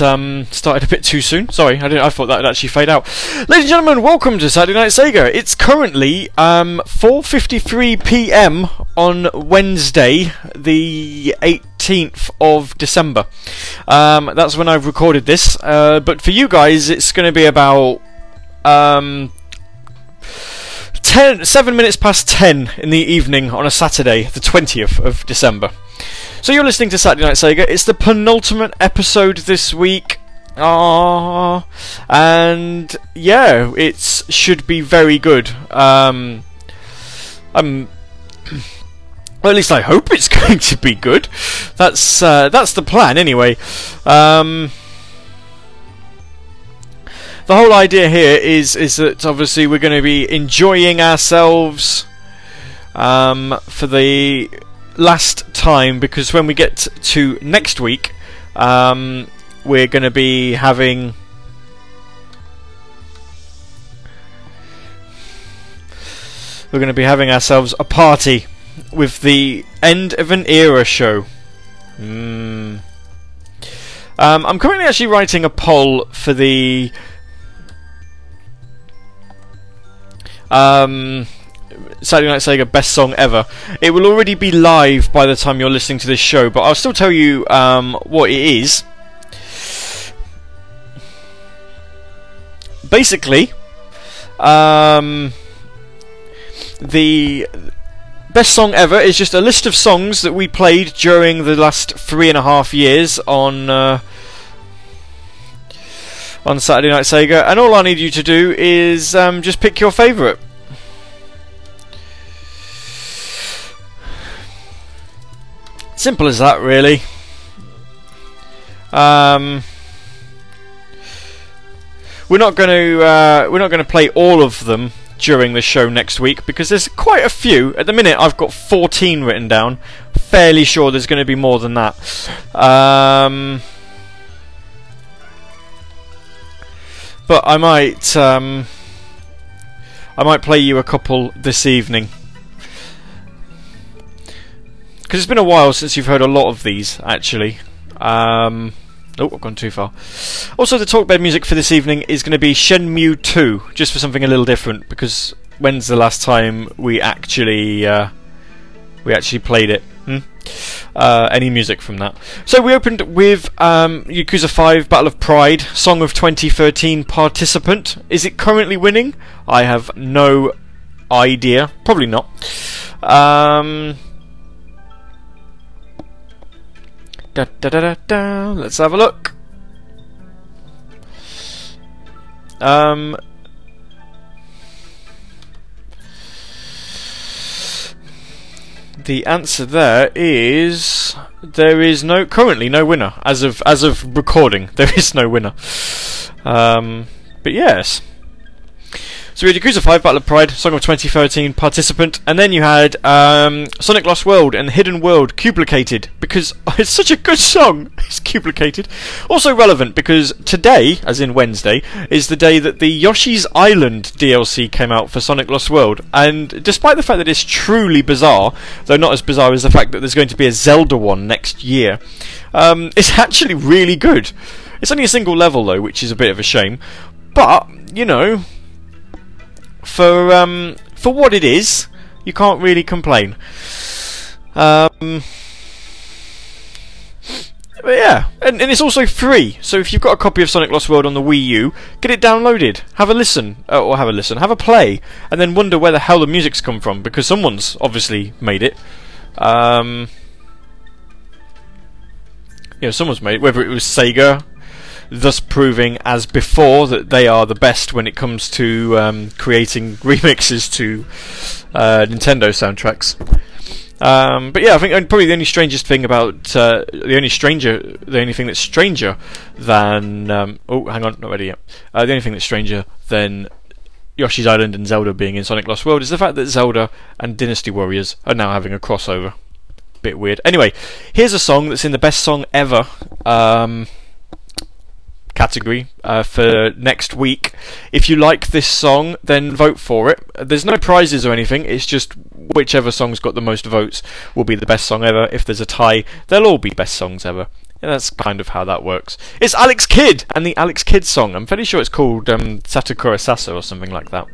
Um, started a bit too soon. Sorry, I, I thought that would actually fade out. Ladies and gentlemen, welcome to Saturday Night Sega. It's currently um, 4:53 p.m. on Wednesday, the 18th of December. Um, that's when I've recorded this. Uh, but for you guys, it's going to be about um, 10, 7 minutes past 10 in the evening on a Saturday, the 20th of December. So you're listening to Saturday Night Sega. It's the penultimate episode this week. Ah, and yeah, it should be very good. Um. Well, at least I hope it's going to be good. That's uh, that's the plan, anyway. Um, the whole idea here is is that obviously we're going to be enjoying ourselves um, for the last time because when we get to next week, um, we're going to be having. We're going to be having ourselves a party with the end of an era show. Mm. Um, I'm currently actually writing a poll for the um, Saturday Night Sega best song ever. It will already be live by the time you're listening to this show, but I'll still tell you um, what it is. Basically, um, the best song ever is just a list of songs that we played during the last three and a half years on. Uh, on Saturday Night Sega, and all I need you to do is um, just pick your favourite. Simple as that, really. Um, we're not going to uh, we're not going to play all of them during the show next week because there's quite a few. At the minute, I've got 14 written down. Fairly sure there's going to be more than that. Um, but I might um, I might play you a couple this evening because it's been a while since you've heard a lot of these actually. Um, oh, I've gone too far. Also, the talk bed music for this evening is going to be Shenmue 2, just for something a little different. Because when's the last time we actually uh, we actually played it? Hmm? Uh, any music from that. So we opened with um, Yakuza 5 Battle of Pride, Song of 2013 participant. Is it currently winning? I have no idea. Probably not. Um, da, da, da, da, da. Let's have a look. Um, the answer there is there is no currently no winner as of as of recording. There is no winner. Um, but yes. So we had Yakuza 5 Battle of Pride, Song of 2013 participant, and then you had um, Sonic Lost World and Hidden World Cuplicated because it's such a good song. It's cuplicated. Also relevant because today, as in Wednesday, is the day that the Yoshi's Island DLC came out for Sonic Lost World. And despite the fact that it's truly bizarre, though not as bizarre as the fact that there's going to be a Zelda one next year, um, it's actually really good. It's only a single level though, which is a bit of a shame. But you know, for um, for what it is, you can't really complain. Um, but yeah, and, and it's also free. So if you've got a copy of Sonic Lost World on the Wii U, get it downloaded, have a listen, uh, or have a listen, have a play, and then wonder where the hell the music's come from because someone's obviously made it. Um, you know, someone's made it, whether it was Sega thus proving, as before, that they are the best when it comes to um, creating remixes to uh, Nintendo soundtracks. Um, but yeah, I think probably the only strangest thing about uh, the only stranger, the only thing that's stranger than um, oh, hang on, not ready yet. Uh, the only thing that's stranger than Yoshi's Island and Zelda being in Sonic Lost World is the fact that Zelda and Dynasty Warriors are now having a crossover. Bit weird. Anyway, here's a song that's in the best song ever. Um, category uh, for next week. If you like this song, then vote for it. There's no prizes or anything, it's just whichever song's got the most votes will be the best song ever. If there's a tie, they'll all be best songs ever. Yeah, that's kind of how that works. It's Alex Kidd and the Alex Kidd song. I'm fairly sure it's called um, Satakura Sasa or something like that.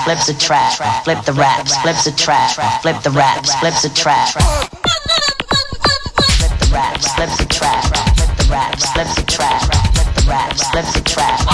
Flips a trap, flip the raps, flips a trap, flip the raps, flips a trap. Flip the raps, flips a trap, flip the raps, flips a trap, flip the raps, flips a trap.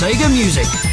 Sega music.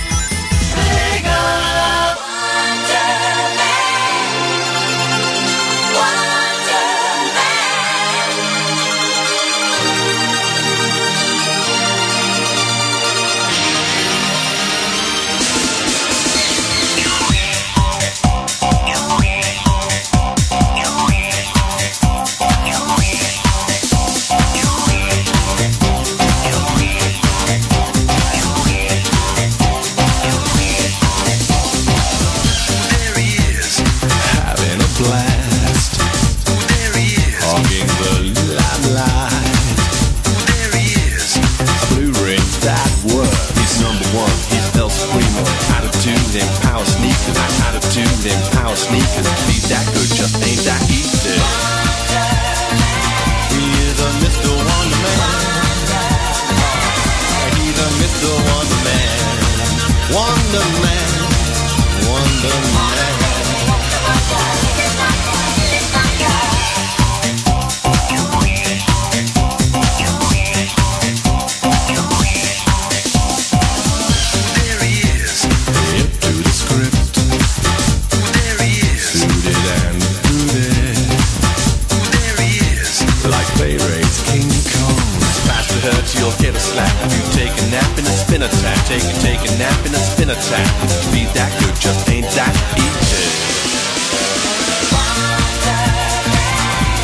nap in a spin attack. Be that good just ain't that easy.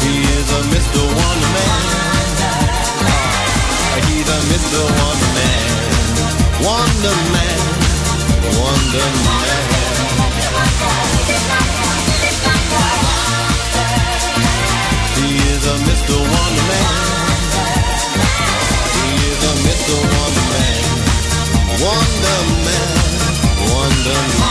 He is a Mr. Wonder uh, He's a Mr. Wonder Man. Wonder Man. Wonder Man. He is a Mr. Wonder Man. He is a Mr. Wonder Man. Wonder London.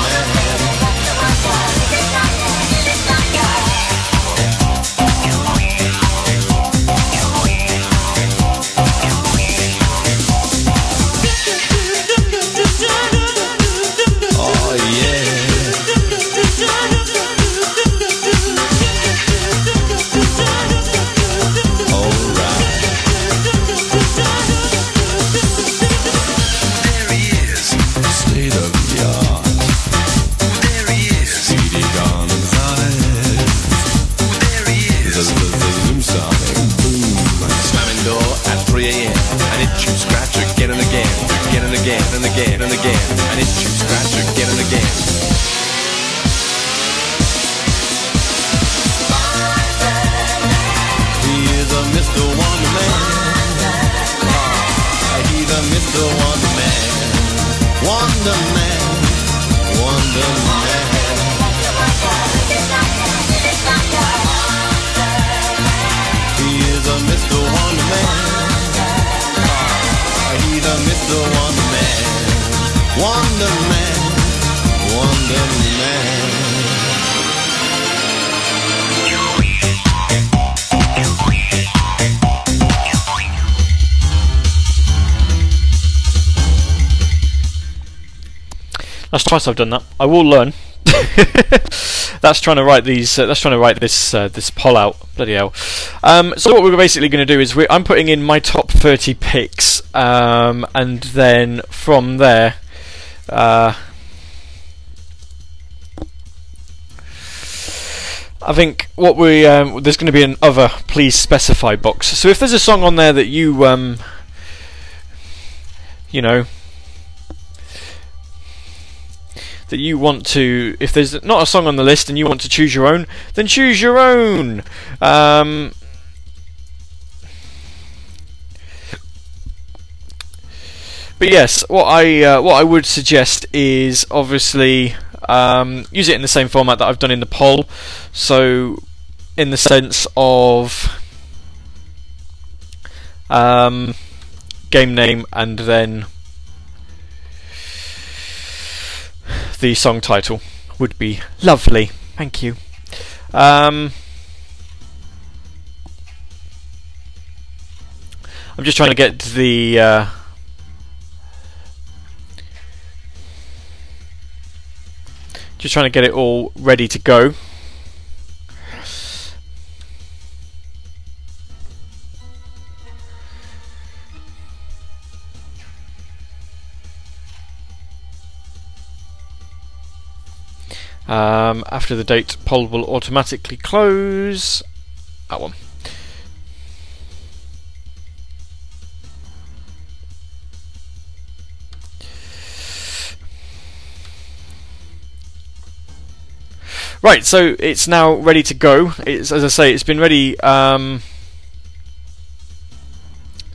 Twice I've done that. I will learn. that's trying to write these. Uh, that's trying to write this uh, this poll out. Bloody hell. Um, so what we're basically going to do is I'm putting in my top 30 picks, um, and then from there, uh, I think what we um, there's going to be an other please specify box. So if there's a song on there that you um, you know that you want to if there's not a song on the list and you want to choose your own then choose your own. Um, but yes what I uh, what I would suggest is obviously um, use it in the same format that I've done in the poll. So in the sense of um, game name and then the song title would be lovely. Thank you. Um, I'm just trying to get the. Uh, just trying to get it all ready to go. Um, after the date, poll will automatically close. That one. Right, so it's now ready to go. It's as I say, it's been ready. Um,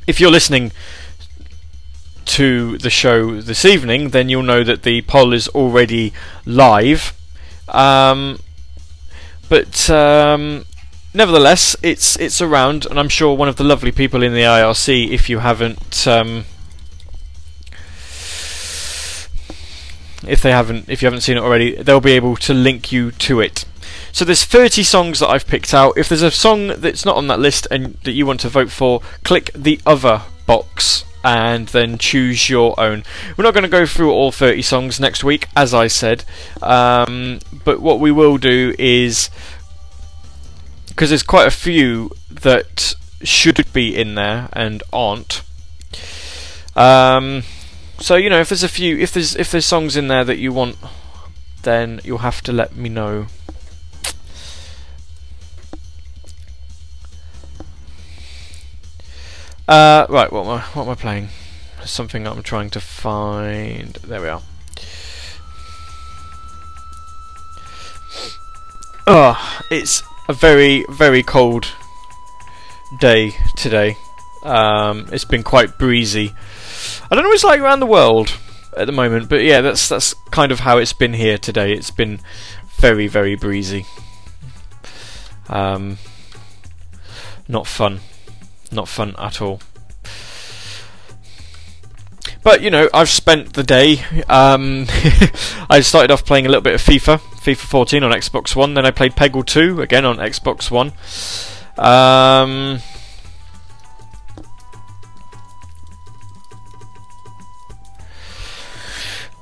if you're listening to the show this evening, then you'll know that the poll is already live. Um, but um, nevertheless, it's it's around, and I'm sure one of the lovely people in the IRC, if you haven't, um, if they haven't, if you haven't seen it already, they'll be able to link you to it. So there's 30 songs that I've picked out. If there's a song that's not on that list and that you want to vote for, click the other box and then choose your own. We're not going to go through all 30 songs next week, as I said, um, but what we will do is because there's quite a few that should be in there and aren't. Um, so you know, if there's a few, if there's if there's songs in there that you want, then you'll have to let me know. Uh, right, what am I, what am I playing? Something I'm trying to find. There we are. Oh, it's a very, very cold day today. Um, it's been quite breezy. I don't know what it's like around the world at the moment, but yeah, that's that's kind of how it's been here today. It's been very, very breezy. Um, not fun. Not fun at all. But you know, I've spent the day. Um, I started off playing a little bit of FIFA, FIFA 14 on Xbox One. Then I played Peggle 2 again on Xbox One. Um,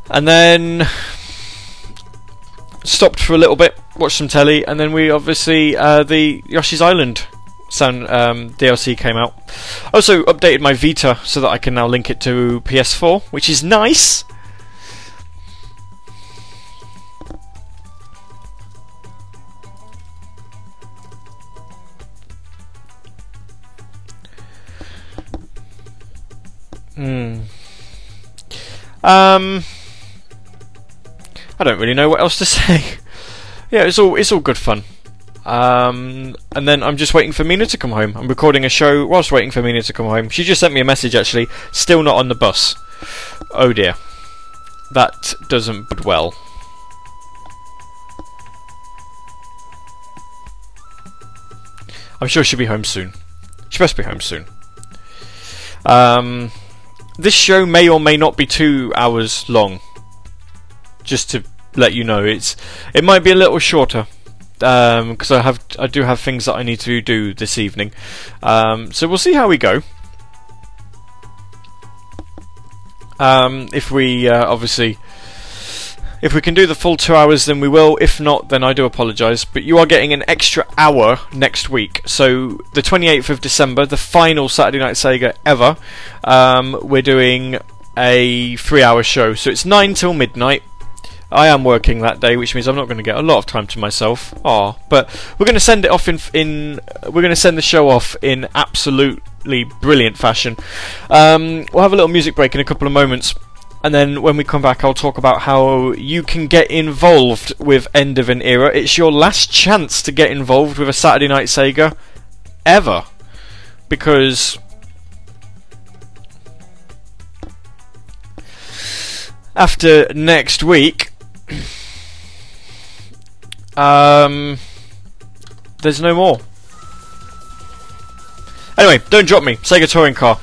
and then stopped for a little bit, watched some telly, and then we obviously uh, the Yoshi's Island sound um, DLC came out. Also updated my Vita so that I can now link it to PS4, which is nice. Hmm. Um. I don't really know what else to say. yeah, it's all it's all good fun. Um, and then I'm just waiting for Mina to come home. I'm recording a show whilst waiting for Mina to come home. She just sent me a message actually, still not on the bus. Oh dear. That doesn't bode well. I'm sure she'll be home soon. She must be home soon. Um, this show may or may not be two hours long. Just to let you know, it's it might be a little shorter because I have I do have things that I need to do this evening. Um, so we'll see how we go. Um, if we uh, obviously if we can do the full two hours, then we will. If not, then I do apologise. But you are getting an extra hour next week. So the 28th of December, the final Saturday Night Sega ever, um, we're doing a three-hour show. So it's nine till midnight. I am working that day, which means I'm not going to get a lot of time to myself. Ah, but we're going to send it off in in. We're going to send the show off in absolutely brilliant fashion. Um, we'll have a little music break in a couple of moments. And then when we come back, I'll talk about how you can get involved with End of an Era. It's your last chance to get involved with a Saturday Night Sega ever. Because. After next week. um. There's no more. Anyway, don't drop me. Sega Touring Car.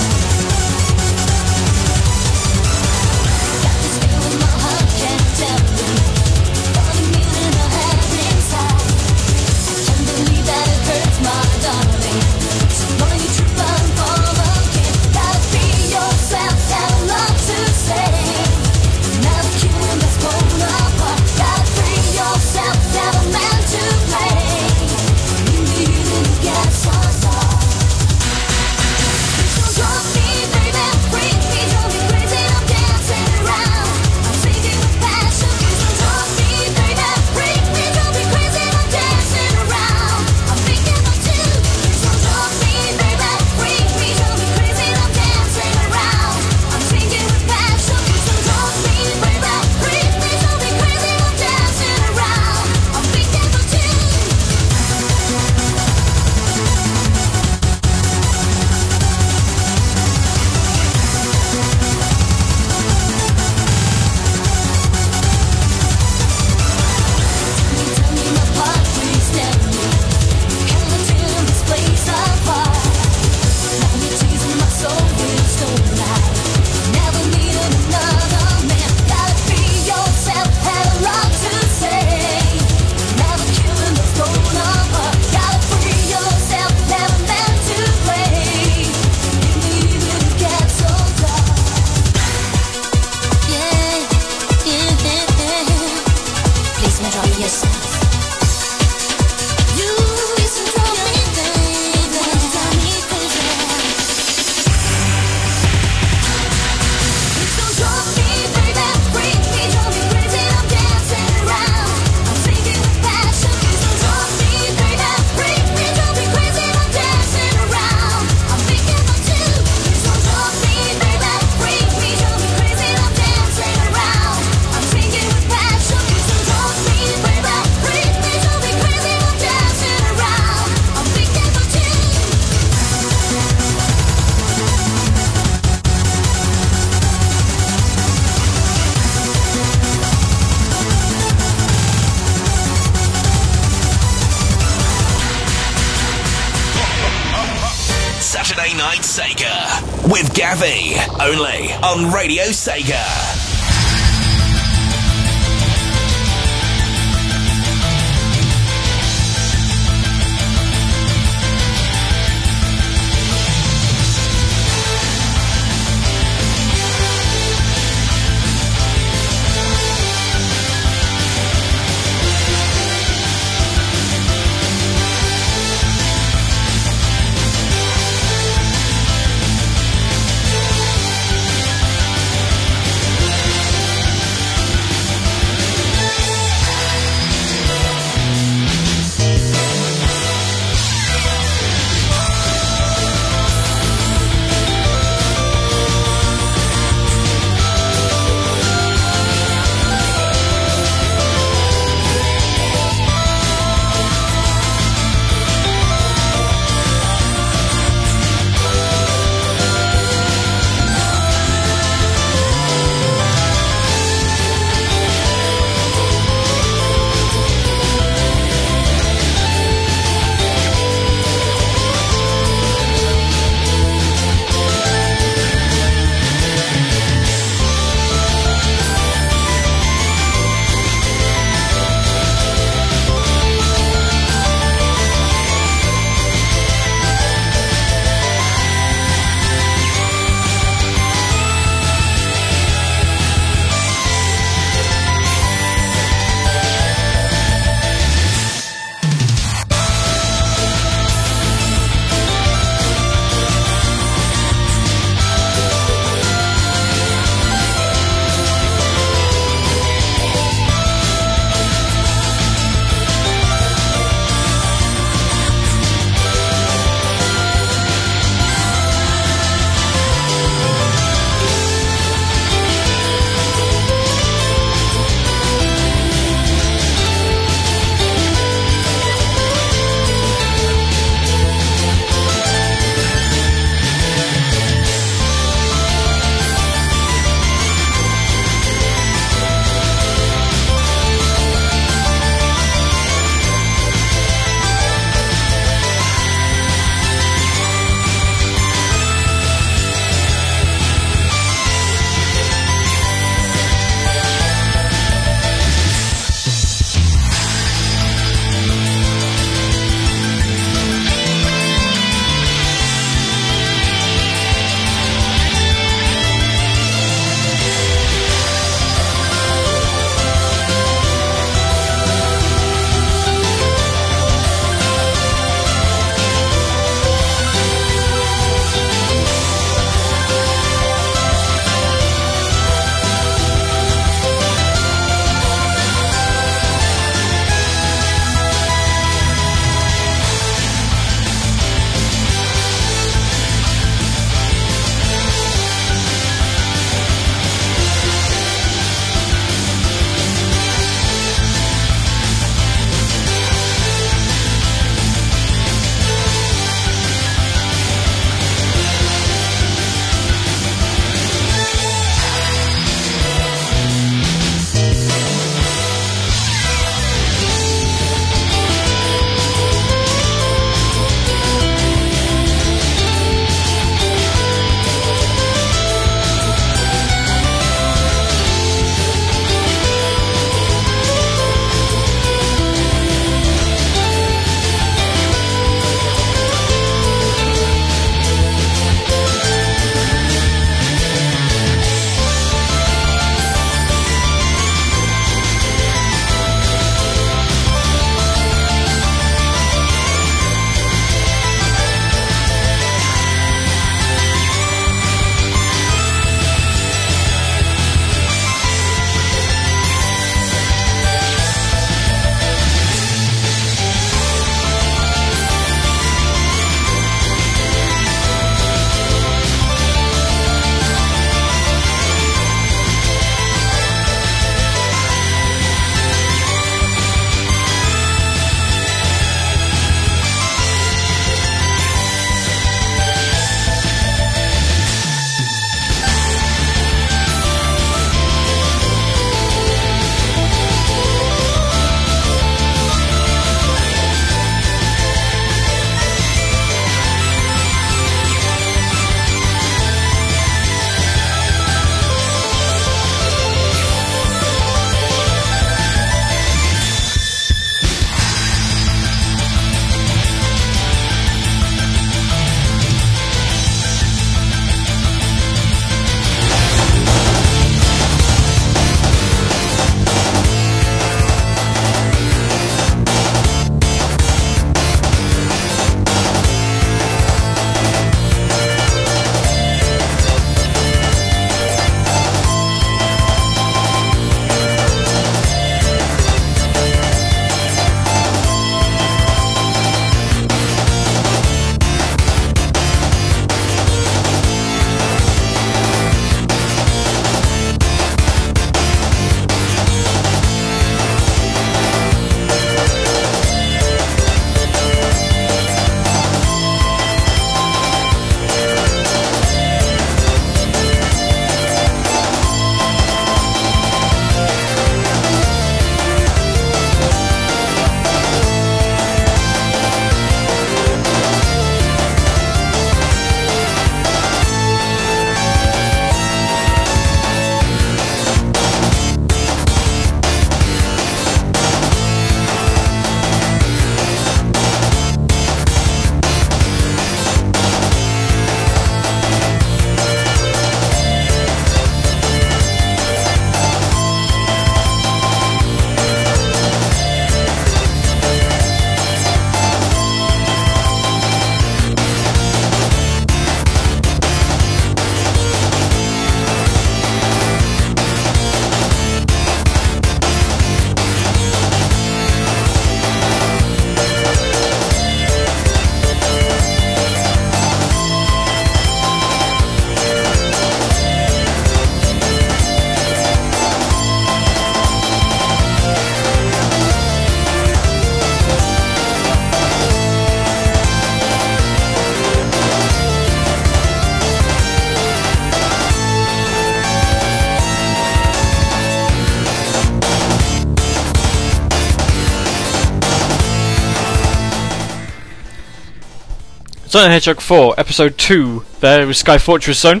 Sonic Hedgehog 4, Episode 2, there was Sky Fortress Zone.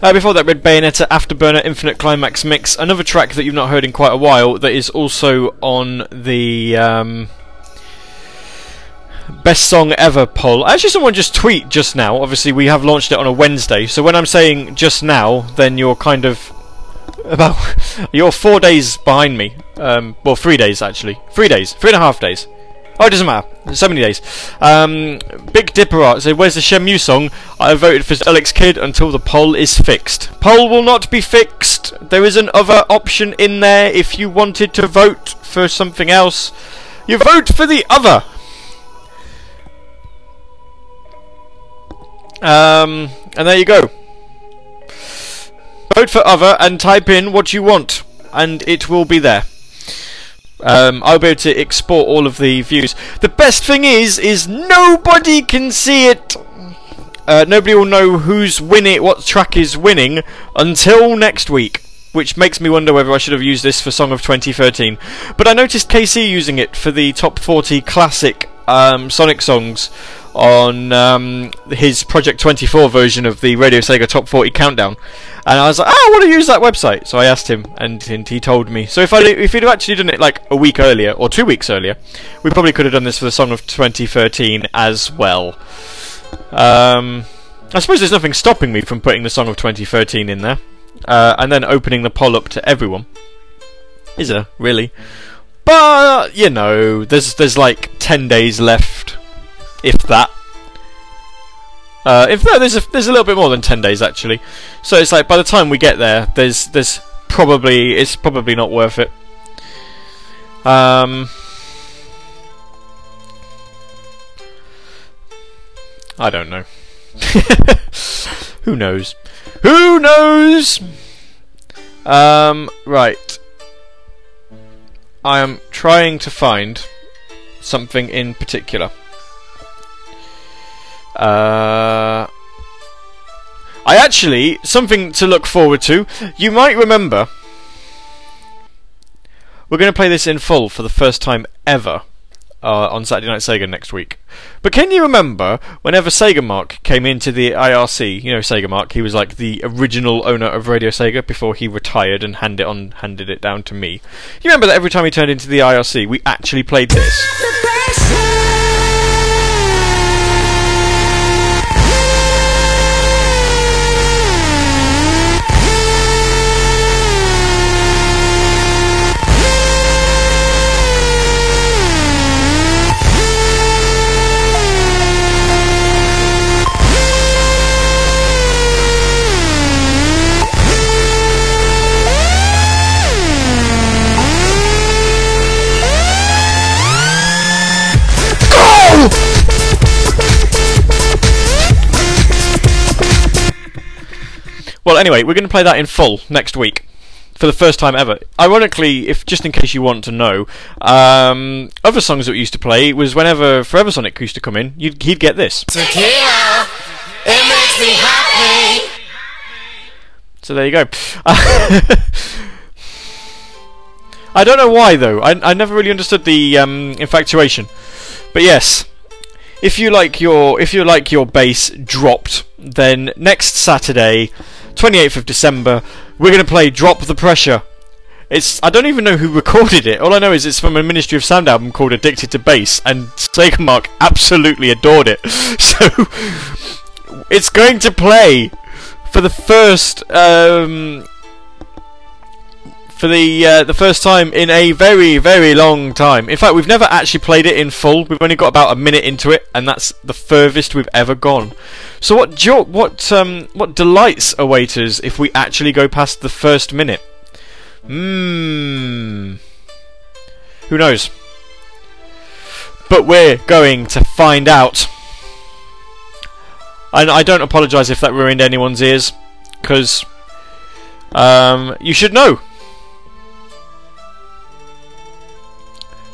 Uh, before that, Red Bayonetta, Afterburner, Infinite Climax Mix, another track that you've not heard in quite a while that is also on the um, Best Song Ever poll. Actually, someone just tweet just now. Obviously, we have launched it on a Wednesday, so when I'm saying just now, then you're kind of about you're four days behind me. Um, well, three days actually. Three days, three and a half days. Oh, it doesn't matter. So many days. Um, Big Dipper Art said, "Where's the Shenmue song? I voted for Alex Kidd until the poll is fixed. Poll will not be fixed. There is an other option in there. If you wanted to vote for something else, you vote for the other." Um, and there you go. Vote for other and type in what you want, and it will be there. Um, I'll be able to export all of the views. The best thing is, is nobody can see it. Uh, nobody will know who's winning, what track is winning until next week. Which makes me wonder whether I should have used this for Song of 2013. But I noticed KC using it for the top 40 classic um, Sonic songs on um, his Project 24 version of the Radio Sega Top 40 Countdown. And I was like, oh, I want to use that website. So I asked him, and, and he told me. So if I if he'd actually done it like a week earlier or two weeks earlier, we probably could have done this for the song of 2013 as well. Um, I suppose there's nothing stopping me from putting the song of 2013 in there, uh, and then opening the poll up to everyone. Is there really? But you know, there's there's like 10 days left, if that. Uh, if no, there's a there's a little bit more than ten days actually, so it's like by the time we get there, there's there's probably it's probably not worth it. Um, I don't know. Who knows? Who knows? Um, right. I am trying to find something in particular. Uh, I actually something to look forward to. You might remember we're going to play this in full for the first time ever uh, on Saturday Night Sega next week. But can you remember whenever Sega Mark came into the IRC? You know Sega Mark. He was like the original owner of Radio Sega before he retired and handed on handed it down to me. You remember that every time he turned into the IRC, we actually played this. Well, anyway, we're going to play that in full next week for the first time ever. Ironically, if just in case you want to know, um, other songs that we used to play was whenever Forever Sonic used to come in, you'd, he'd get this. Tequila, it makes me happy. So there you go. I don't know why though. I, I never really understood the um, infatuation, but yes. If you like your if you like your bass dropped, then next Saturday, 28th of December, we're going to play Drop the Pressure. It's I don't even know who recorded it. All I know is it's from a Ministry of Sound album called Addicted to Bass, and Sega Mark absolutely adored it. So it's going to play for the first um, for the uh, the first time in a very very long time. In fact, we've never actually played it in full. We've only got about a minute into it, and that's the furthest we've ever gone. So what jo- what um, what delights await us if we actually go past the first minute? Hmm. Who knows? But we're going to find out. And I don't apologise if that ruined anyone's ears, because um, you should know.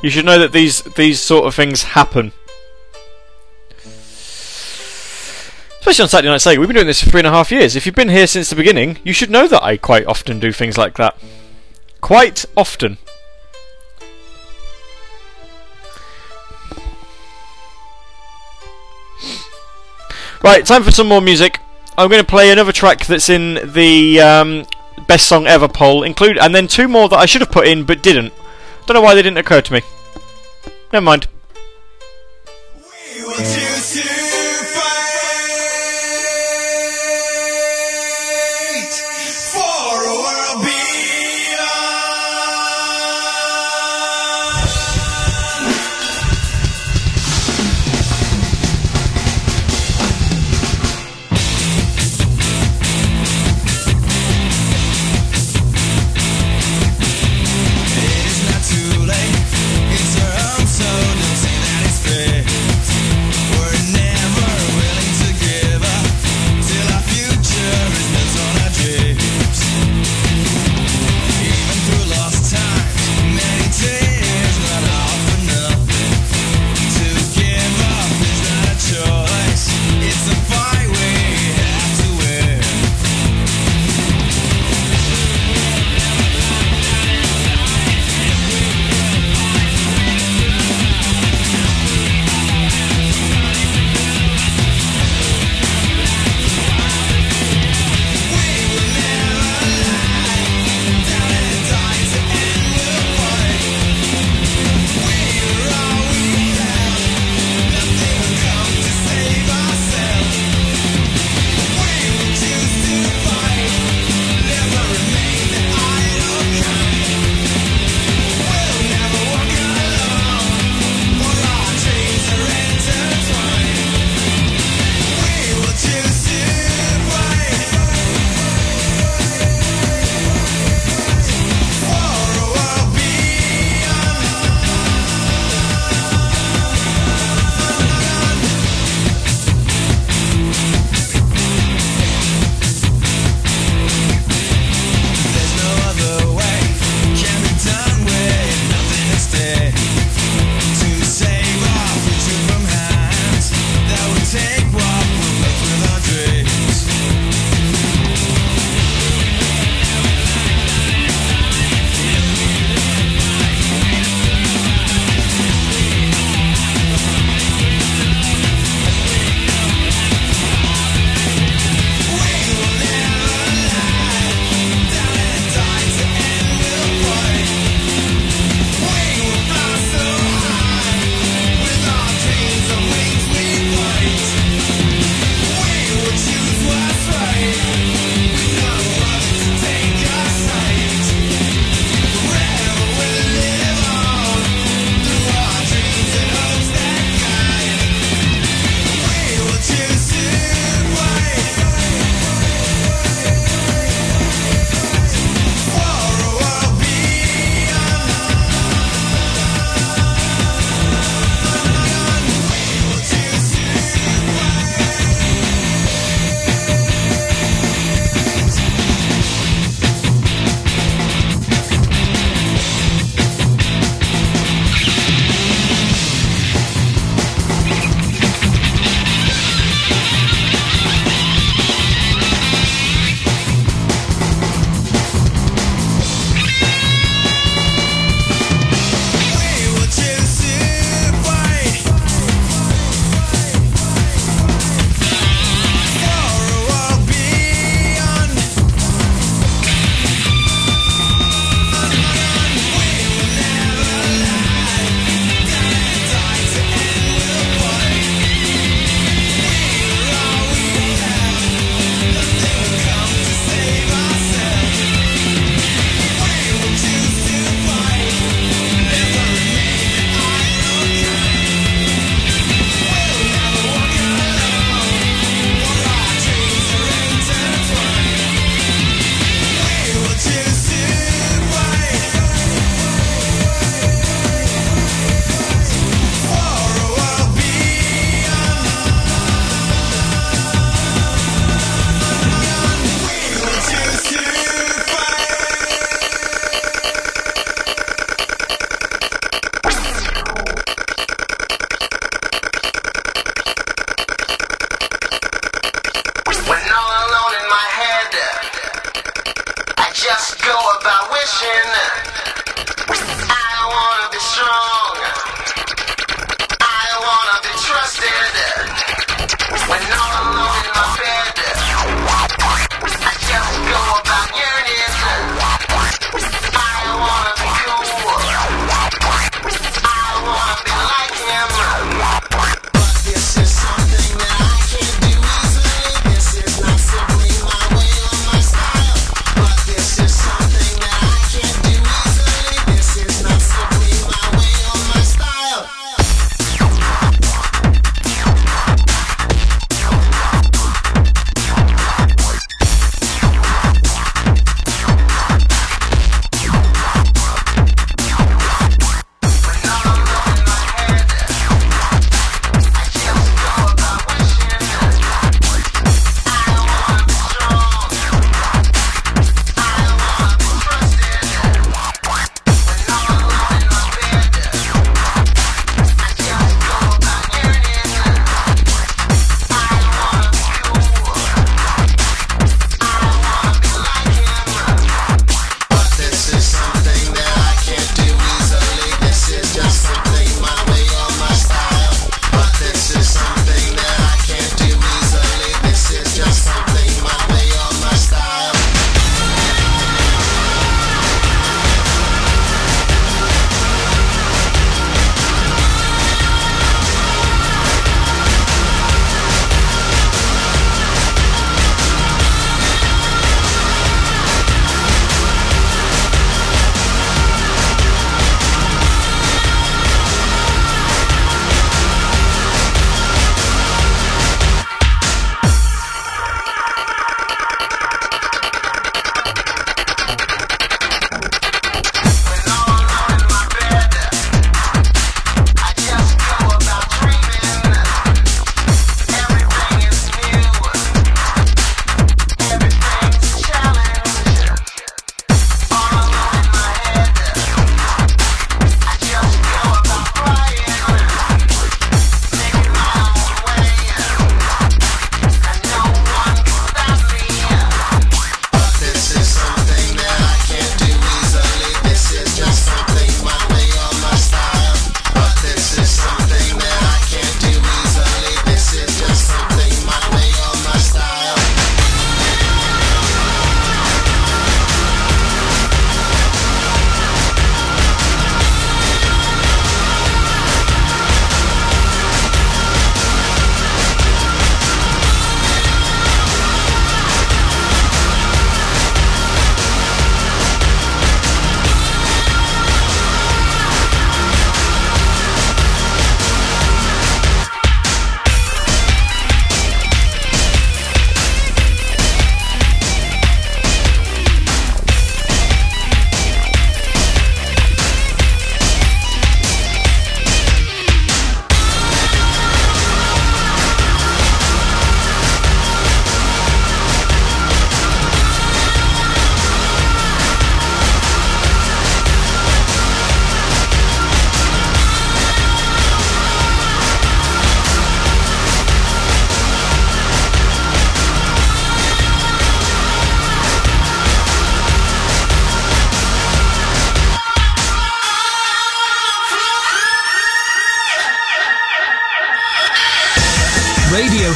You should know that these these sort of things happen. Especially on Saturday Night Sega, we've been doing this for three and a half years. If you've been here since the beginning, you should know that I quite often do things like that. Quite often. Right, time for some more music. I'm going to play another track that's in the um, best song ever poll, include, and then two more that I should have put in but didn't. Don't know why they didn't occur to me. Never mind. We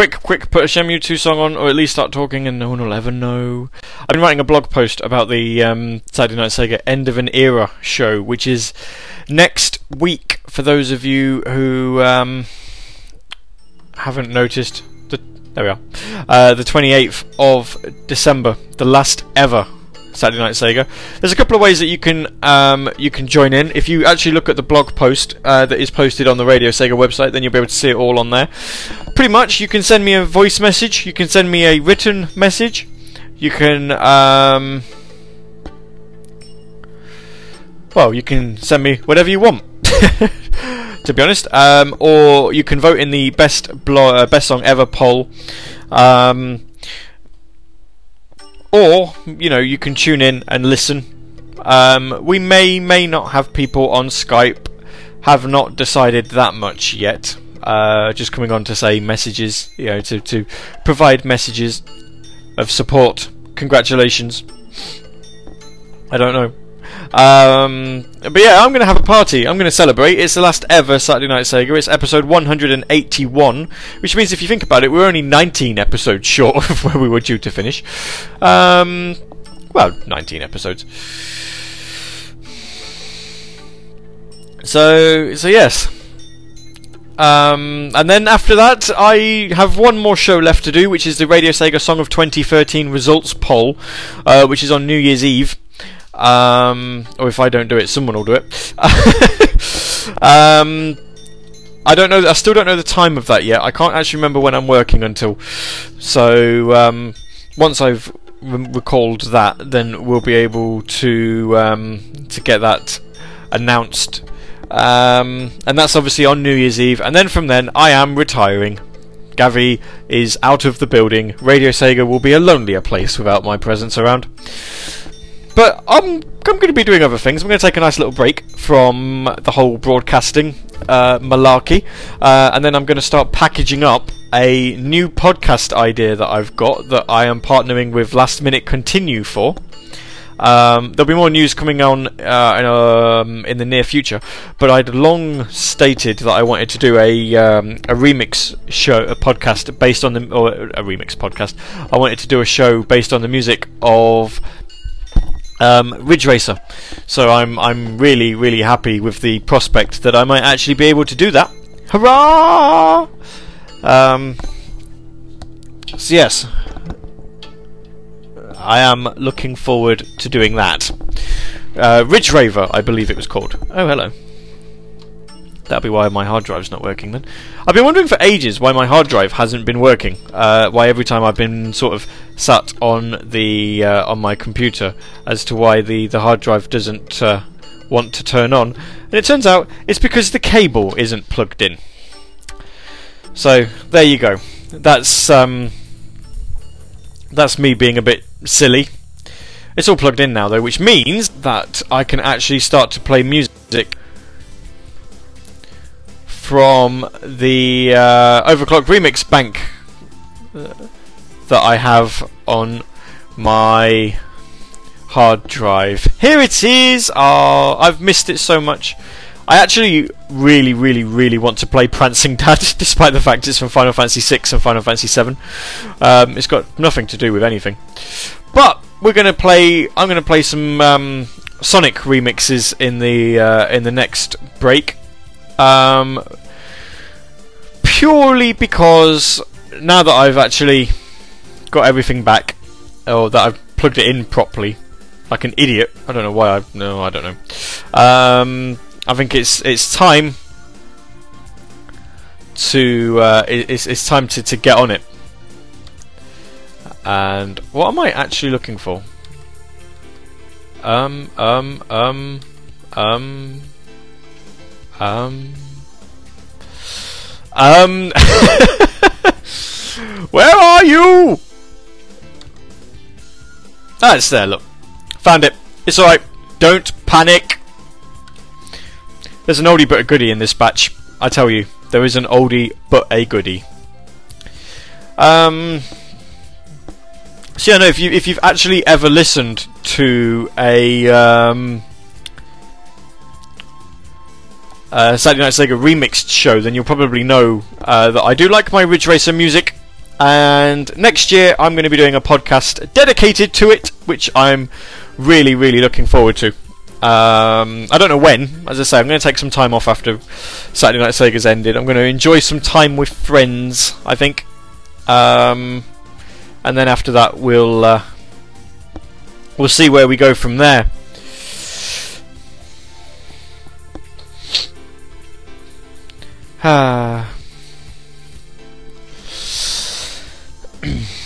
Quick, quick, put a Shenmue 2 song on, or at least start talking and no one will ever know. I've been writing a blog post about the um, Saturday Night Sega End of an Era show, which is next week for those of you who um, haven't noticed. The, there we are. Uh, the 28th of December, the last ever Saturday Night Sega. There's a couple of ways that you can um, you can join in. If you actually look at the blog post uh, that is posted on the Radio Sega website, then you'll be able to see it all on there. Pretty much, you can send me a voice message. You can send me a written message. You can um, well, you can send me whatever you want. to be honest, um, or you can vote in the best uh, best song ever poll. Um, or you know you can tune in and listen. Um, we may may not have people on Skype. Have not decided that much yet. Uh, just coming on to say messages, you know, to to provide messages of support. Congratulations. I don't know. Um, but yeah, I'm going to have a party. I'm going to celebrate. It's the last ever Saturday Night Sega. It's episode 181, which means if you think about it, we're only 19 episodes short of where we were due to finish. Um, well, 19 episodes. So, so yes. Um, and then after that, I have one more show left to do, which is the Radio Sega Song of 2013 results poll, uh, which is on New Year's Eve. Um, or if I don't do it, someone will do it. um, I don't know. I still don't know the time of that yet. I can't actually remember when I'm working until. So um, once I've re- recalled that, then we'll be able to um, to get that announced. Um, and that's obviously on New Year's Eve. And then from then, I am retiring. Gavi is out of the building. Radio Sega will be a lonelier place without my presence around. But I'm I'm going to be doing other things. I'm going to take a nice little break from the whole broadcasting uh, malarkey, uh, and then I'm going to start packaging up a new podcast idea that I've got that I am partnering with Last Minute Continue for. Um, there'll be more news coming on uh, in, um, in the near future, but I'd long stated that I wanted to do a um, a remix show, a podcast based on the or a remix podcast. I wanted to do a show based on the music of um, Ridge Racer. So I'm I'm really really happy with the prospect that I might actually be able to do that. Hurrah! Um, so yes, I am looking forward to doing that. Uh, Ridge Raver, I believe it was called. Oh, hello. That'll be why my hard drive's not working then. I've been wondering for ages why my hard drive hasn't been working. Uh, why every time I've been sort of sat on the uh, on my computer, as to why the, the hard drive doesn't uh, want to turn on. And it turns out it's because the cable isn't plugged in. So there you go. That's um, that's me being a bit silly. It's all plugged in now though, which means that I can actually start to play music from the uh, Overclock Remix bank uh, that I have on my hard drive. Here it is! Oh, I've missed it so much. I actually really, really, really want to play Prancing Dad, despite the fact it's from Final Fantasy VI and Final Fantasy VII. Um, it's got nothing to do with anything. But we're gonna play. I'm gonna play some um, Sonic remixes in the uh, in the next break. Um, purely because now that I've actually got everything back, or that I've plugged it in properly, like an idiot. I don't know why I no, I don't know. Um, I think it's it's time to uh, it's it's time to, to get on it. And what am I actually looking for? Um um um um um um Where are you? Ah, it's there, look. Found it. It's alright. Don't panic. There's an oldie but a goodie in this batch. I tell you, there is an oldie but a goodie. Um. So yeah, no. If you if you've actually ever listened to a um, uh, Saturday Night Sega remixed show, then you'll probably know uh, that I do like my Ridge Racer music. And next year, I'm going to be doing a podcast dedicated to it, which I'm really, really looking forward to. Um, I don't know when. As I say, I'm going to take some time off after Saturday Night Sega's ended. I'm going to enjoy some time with friends. I think, um, and then after that, we'll uh, we'll see where we go from there. Ah.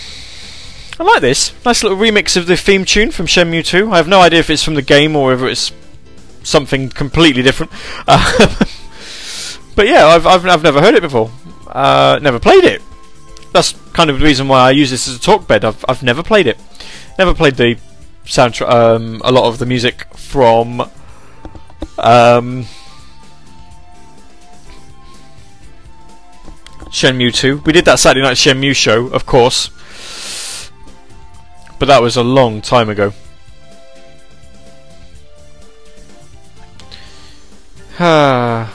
I like this. Nice little remix of the theme tune from Shenmue 2. I have no idea if it's from the game or whether it's something completely different. Uh, but yeah, I've, I've, I've never heard it before. Uh, never played it. That's kind of the reason why I use this as a talk bed. I've, I've never played it. Never played the soundtrack, um, a lot of the music from. Um, Shenmue 2. We did that Saturday night Shenmue show, of course. But that was a long time ago. Ah.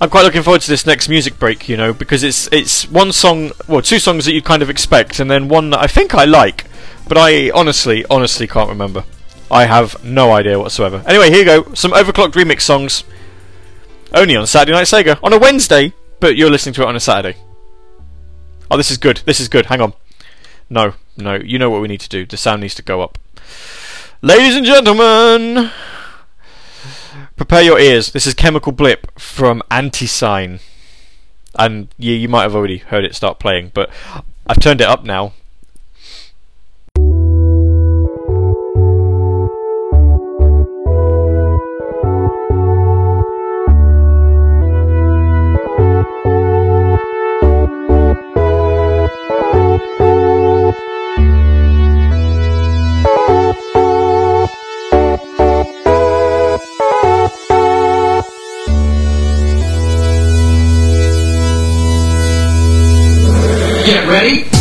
I'm quite looking forward to this next music break, you know, because it's it's one song, well, two songs that you kind of expect, and then one that I think I like, but I honestly, honestly can't remember. I have no idea whatsoever. Anyway, here you go, some overclocked remix songs, only on Saturday Night Sega on a Wednesday, but you're listening to it on a Saturday. Oh, this is good. This is good. Hang on. No, no, you know what we need to do. The sound needs to go up. Ladies and gentlemen, prepare your ears. This is Chemical Blip from Anti Sign. and you you might have already heard it start playing, but I've turned it up now. Ready.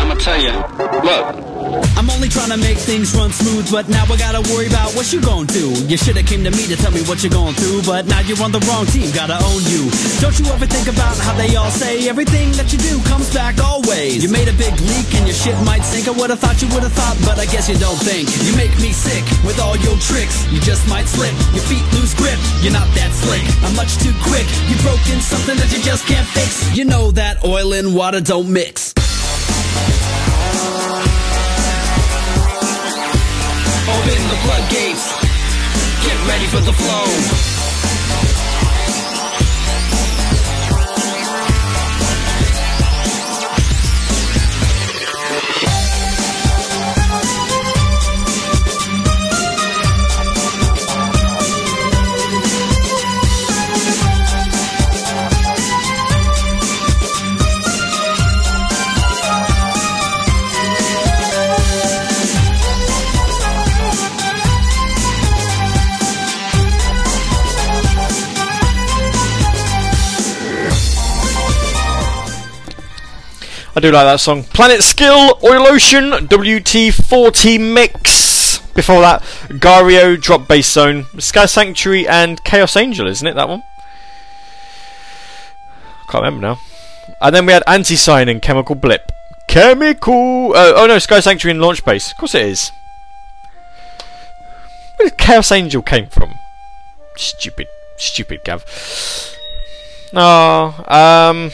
I'ma tell you. Look. Trying to make things run smooth, but now I gotta worry about what you gon' do. You shoulda came to me to tell me what you're going through, but now you're on the wrong team, gotta own you. Don't you ever think about how they all say everything that you do comes back always? You made a big leak and your shit might sink. I would've thought you would've thought, but I guess you don't think. You make me sick with all your tricks. You just might slip, your feet lose grip. You're not that slick. I'm much too quick. You broke in something that you just can't fix. You know that oil and water don't mix. The floodgates. Get ready for the flow. Do like that song. Planet Skill, Oil Ocean, WT40 Mix. Before that, Gario, Drop Bass Zone, Sky Sanctuary, and Chaos Angel, isn't it, that one? Can't remember now. And then we had Anti Sign and Chemical Blip. Chemical. Uh, oh no, Sky Sanctuary and Launch Base. Of course it is. Where did Chaos Angel came from? Stupid, stupid Gav. Oh, um.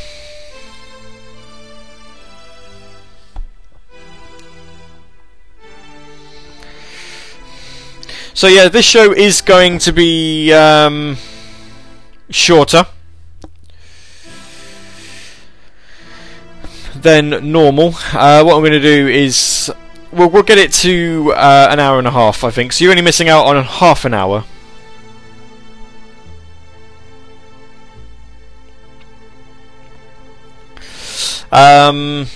So yeah, this show is going to be um, shorter than normal. Uh, what I'm going to do is we'll, we'll get it to uh, an hour and a half, I think. So you're only missing out on half an hour. Um,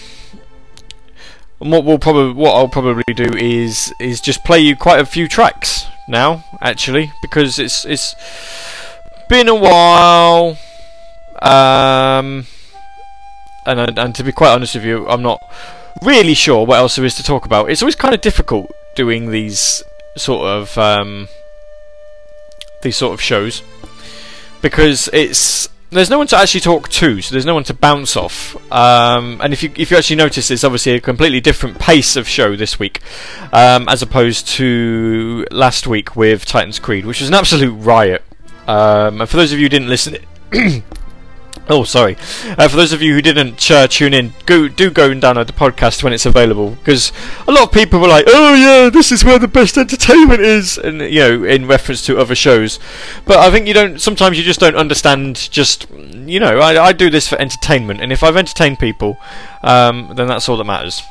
and what we'll probably what I'll probably do is is just play you quite a few tracks now, actually, because it's it's been a while. Um, and and to be quite honest with you, I'm not really sure what else there is to talk about. It's always kind of difficult doing these sort of um, these sort of shows because it's there's no one to actually talk to, so there's no one to bounce off. Um, and if you if you actually notice, it's obviously a completely different pace of show this week, um, as opposed to last week with Titans Creed, which was an absolute riot. Um, and for those of you who didn't listen. Oh, sorry. Uh, for those of you who didn't uh, tune in, go do go and download the podcast when it's available because a lot of people were like, "Oh yeah, this is where the best entertainment is," and you know, in reference to other shows. But I think you don't. Sometimes you just don't understand. Just you know, I, I do this for entertainment, and if I've entertained people, um, then that's all that matters.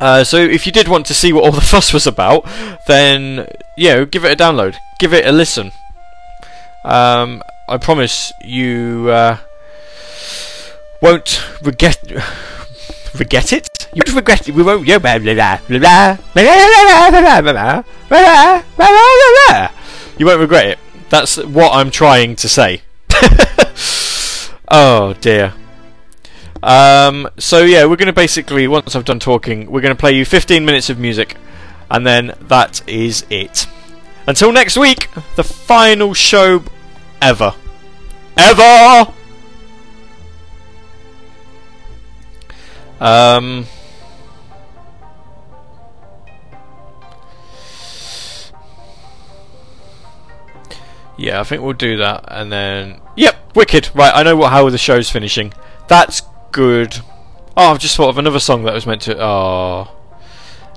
Uh, so if you did want to see what all the fuss was about, then you know, give it a download, give it a listen. Um, I promise you uh, won't regret regret it. You won't regret it. We won't. You won't regret it. That's what I'm trying to say. oh dear. Um, so yeah, we're going to basically once I've done talking, we're going to play you 15 minutes of music, and then that is it. Until next week, the final show ever. Ever! Um, yeah, I think we'll do that, and then yep, wicked. Right, I know what how the show's finishing. That's good. Oh, I've just thought of another song that was meant to. Oh,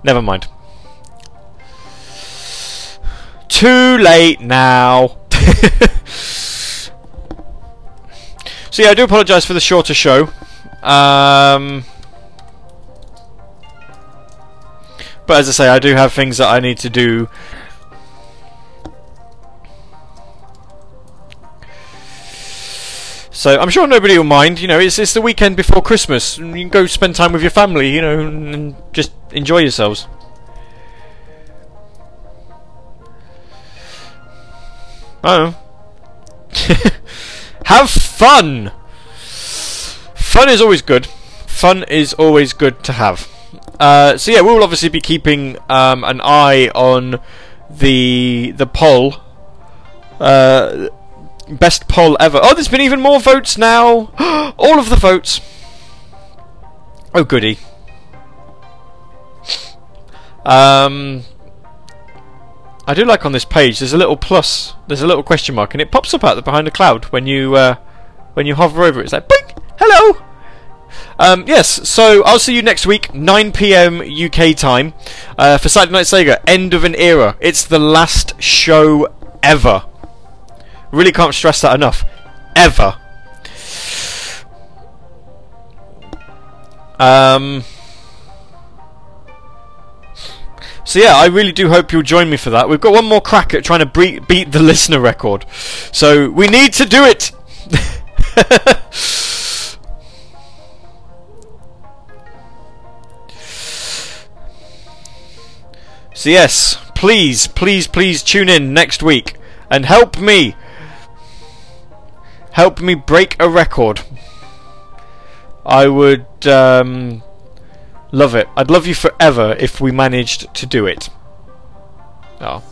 never mind. Too late now. so yeah, I do apologise for the shorter show. Um, but as I say, I do have things that I need to do. So I'm sure nobody will mind. You know, it's it's the weekend before Christmas. You can go spend time with your family. You know, and just enjoy yourselves. Oh. Have fun. Fun is always good. Fun is always good to have. Uh, so yeah, we will obviously be keeping um, an eye on the the poll. Uh, best poll ever. Oh, there's been even more votes now. All of the votes. Oh goody. Um, I do like on this page. There's a little plus. There's a little question mark, and it pops up out the behind the cloud when you uh, when you hover over it. It's like, bing, hello. Um, yes, so I'll see you next week, 9 p.m. UK time, uh, for Saturday Night Sega. End of an era. It's the last show ever. Really can't stress that enough. Ever. Um. So yeah, I really do hope you'll join me for that. We've got one more crack at trying to bre- beat the listener record, so we need to do it. so yes, please, please, please tune in next week and help me. Help me break a record. I would um, love it. I'd love you forever if we managed to do it. Oh.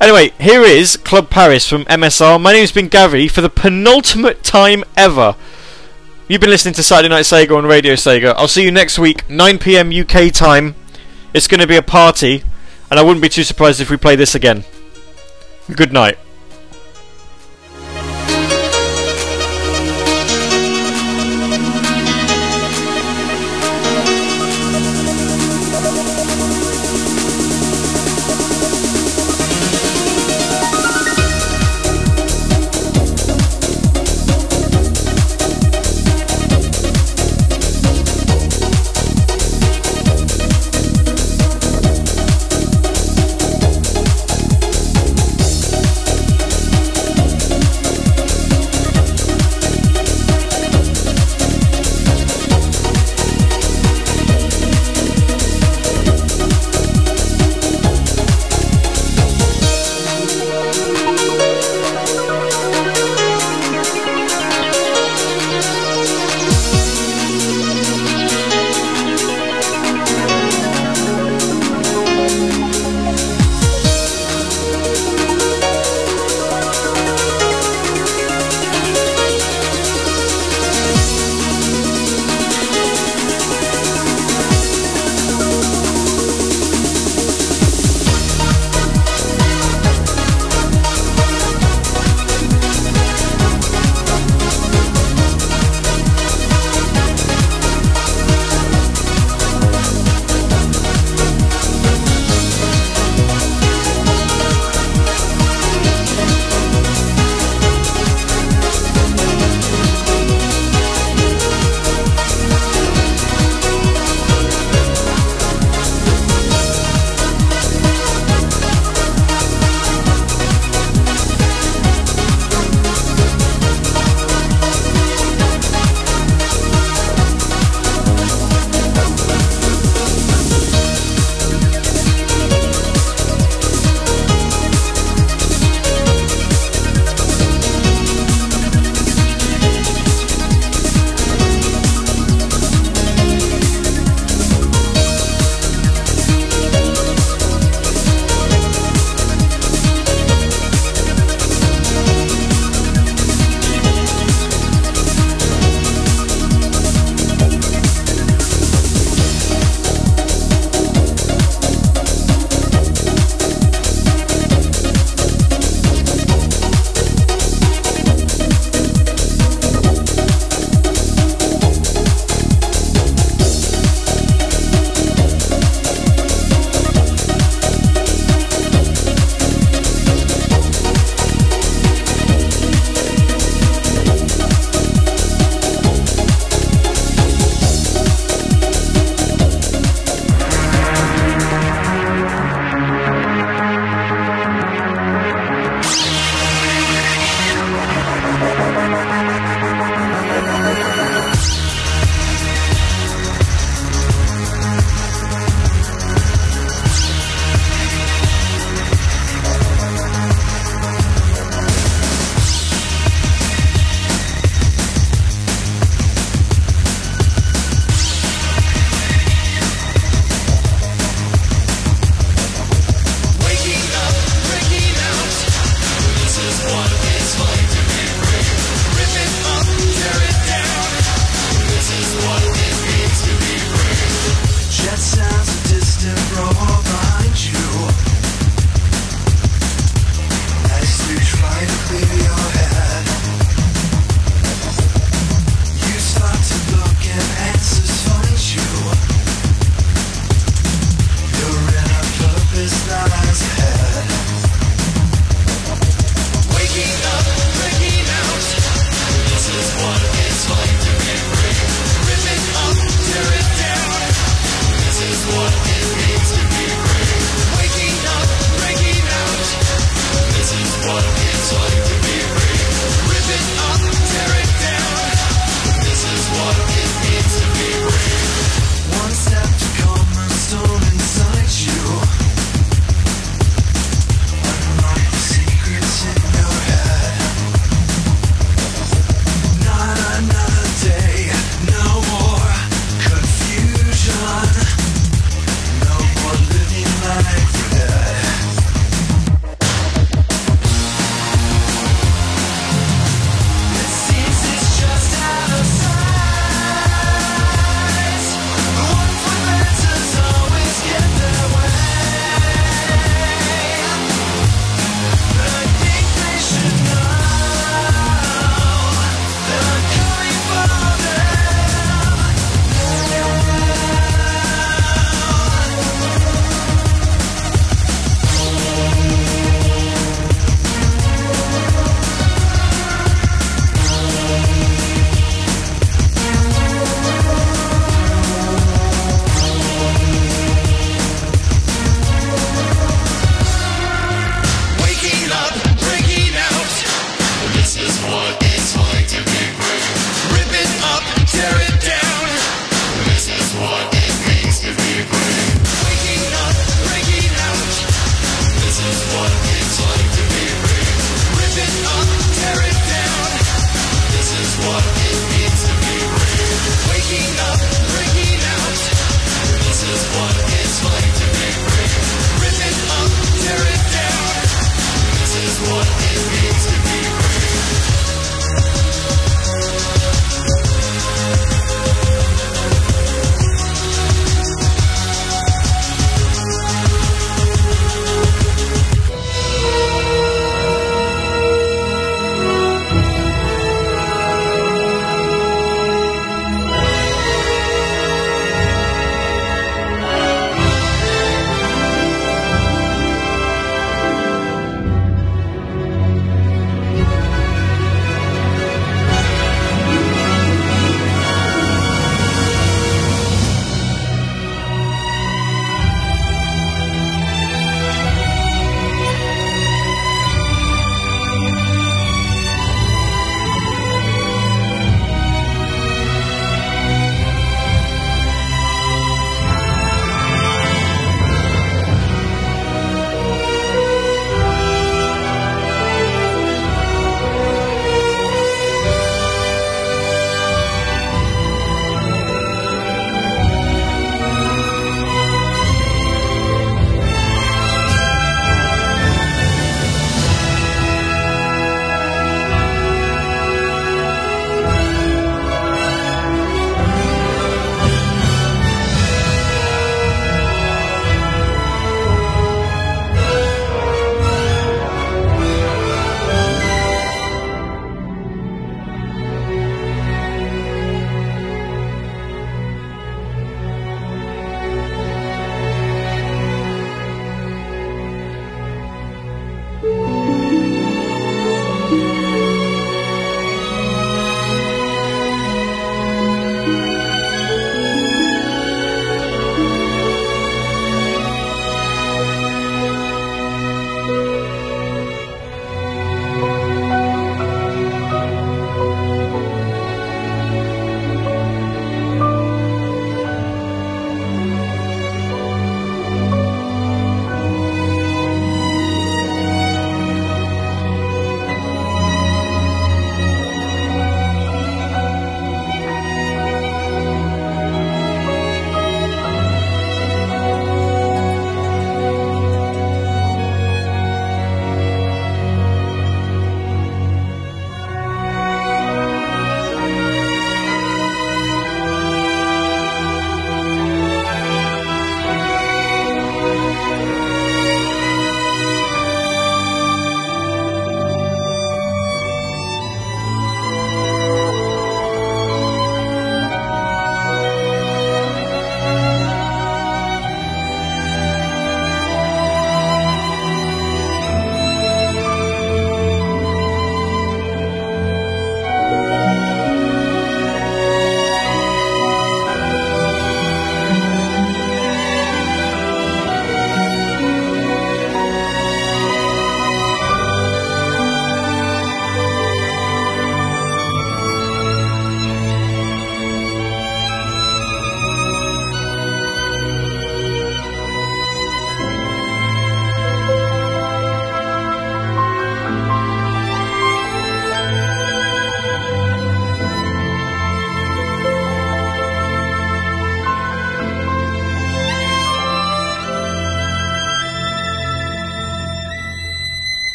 Anyway, here is Club Paris from MSR. My name's been Gary for the penultimate time ever. You've been listening to Saturday Night Sega on Radio Sega. I'll see you next week, 9 pm UK time. It's going to be a party, and I wouldn't be too surprised if we play this again. Good night.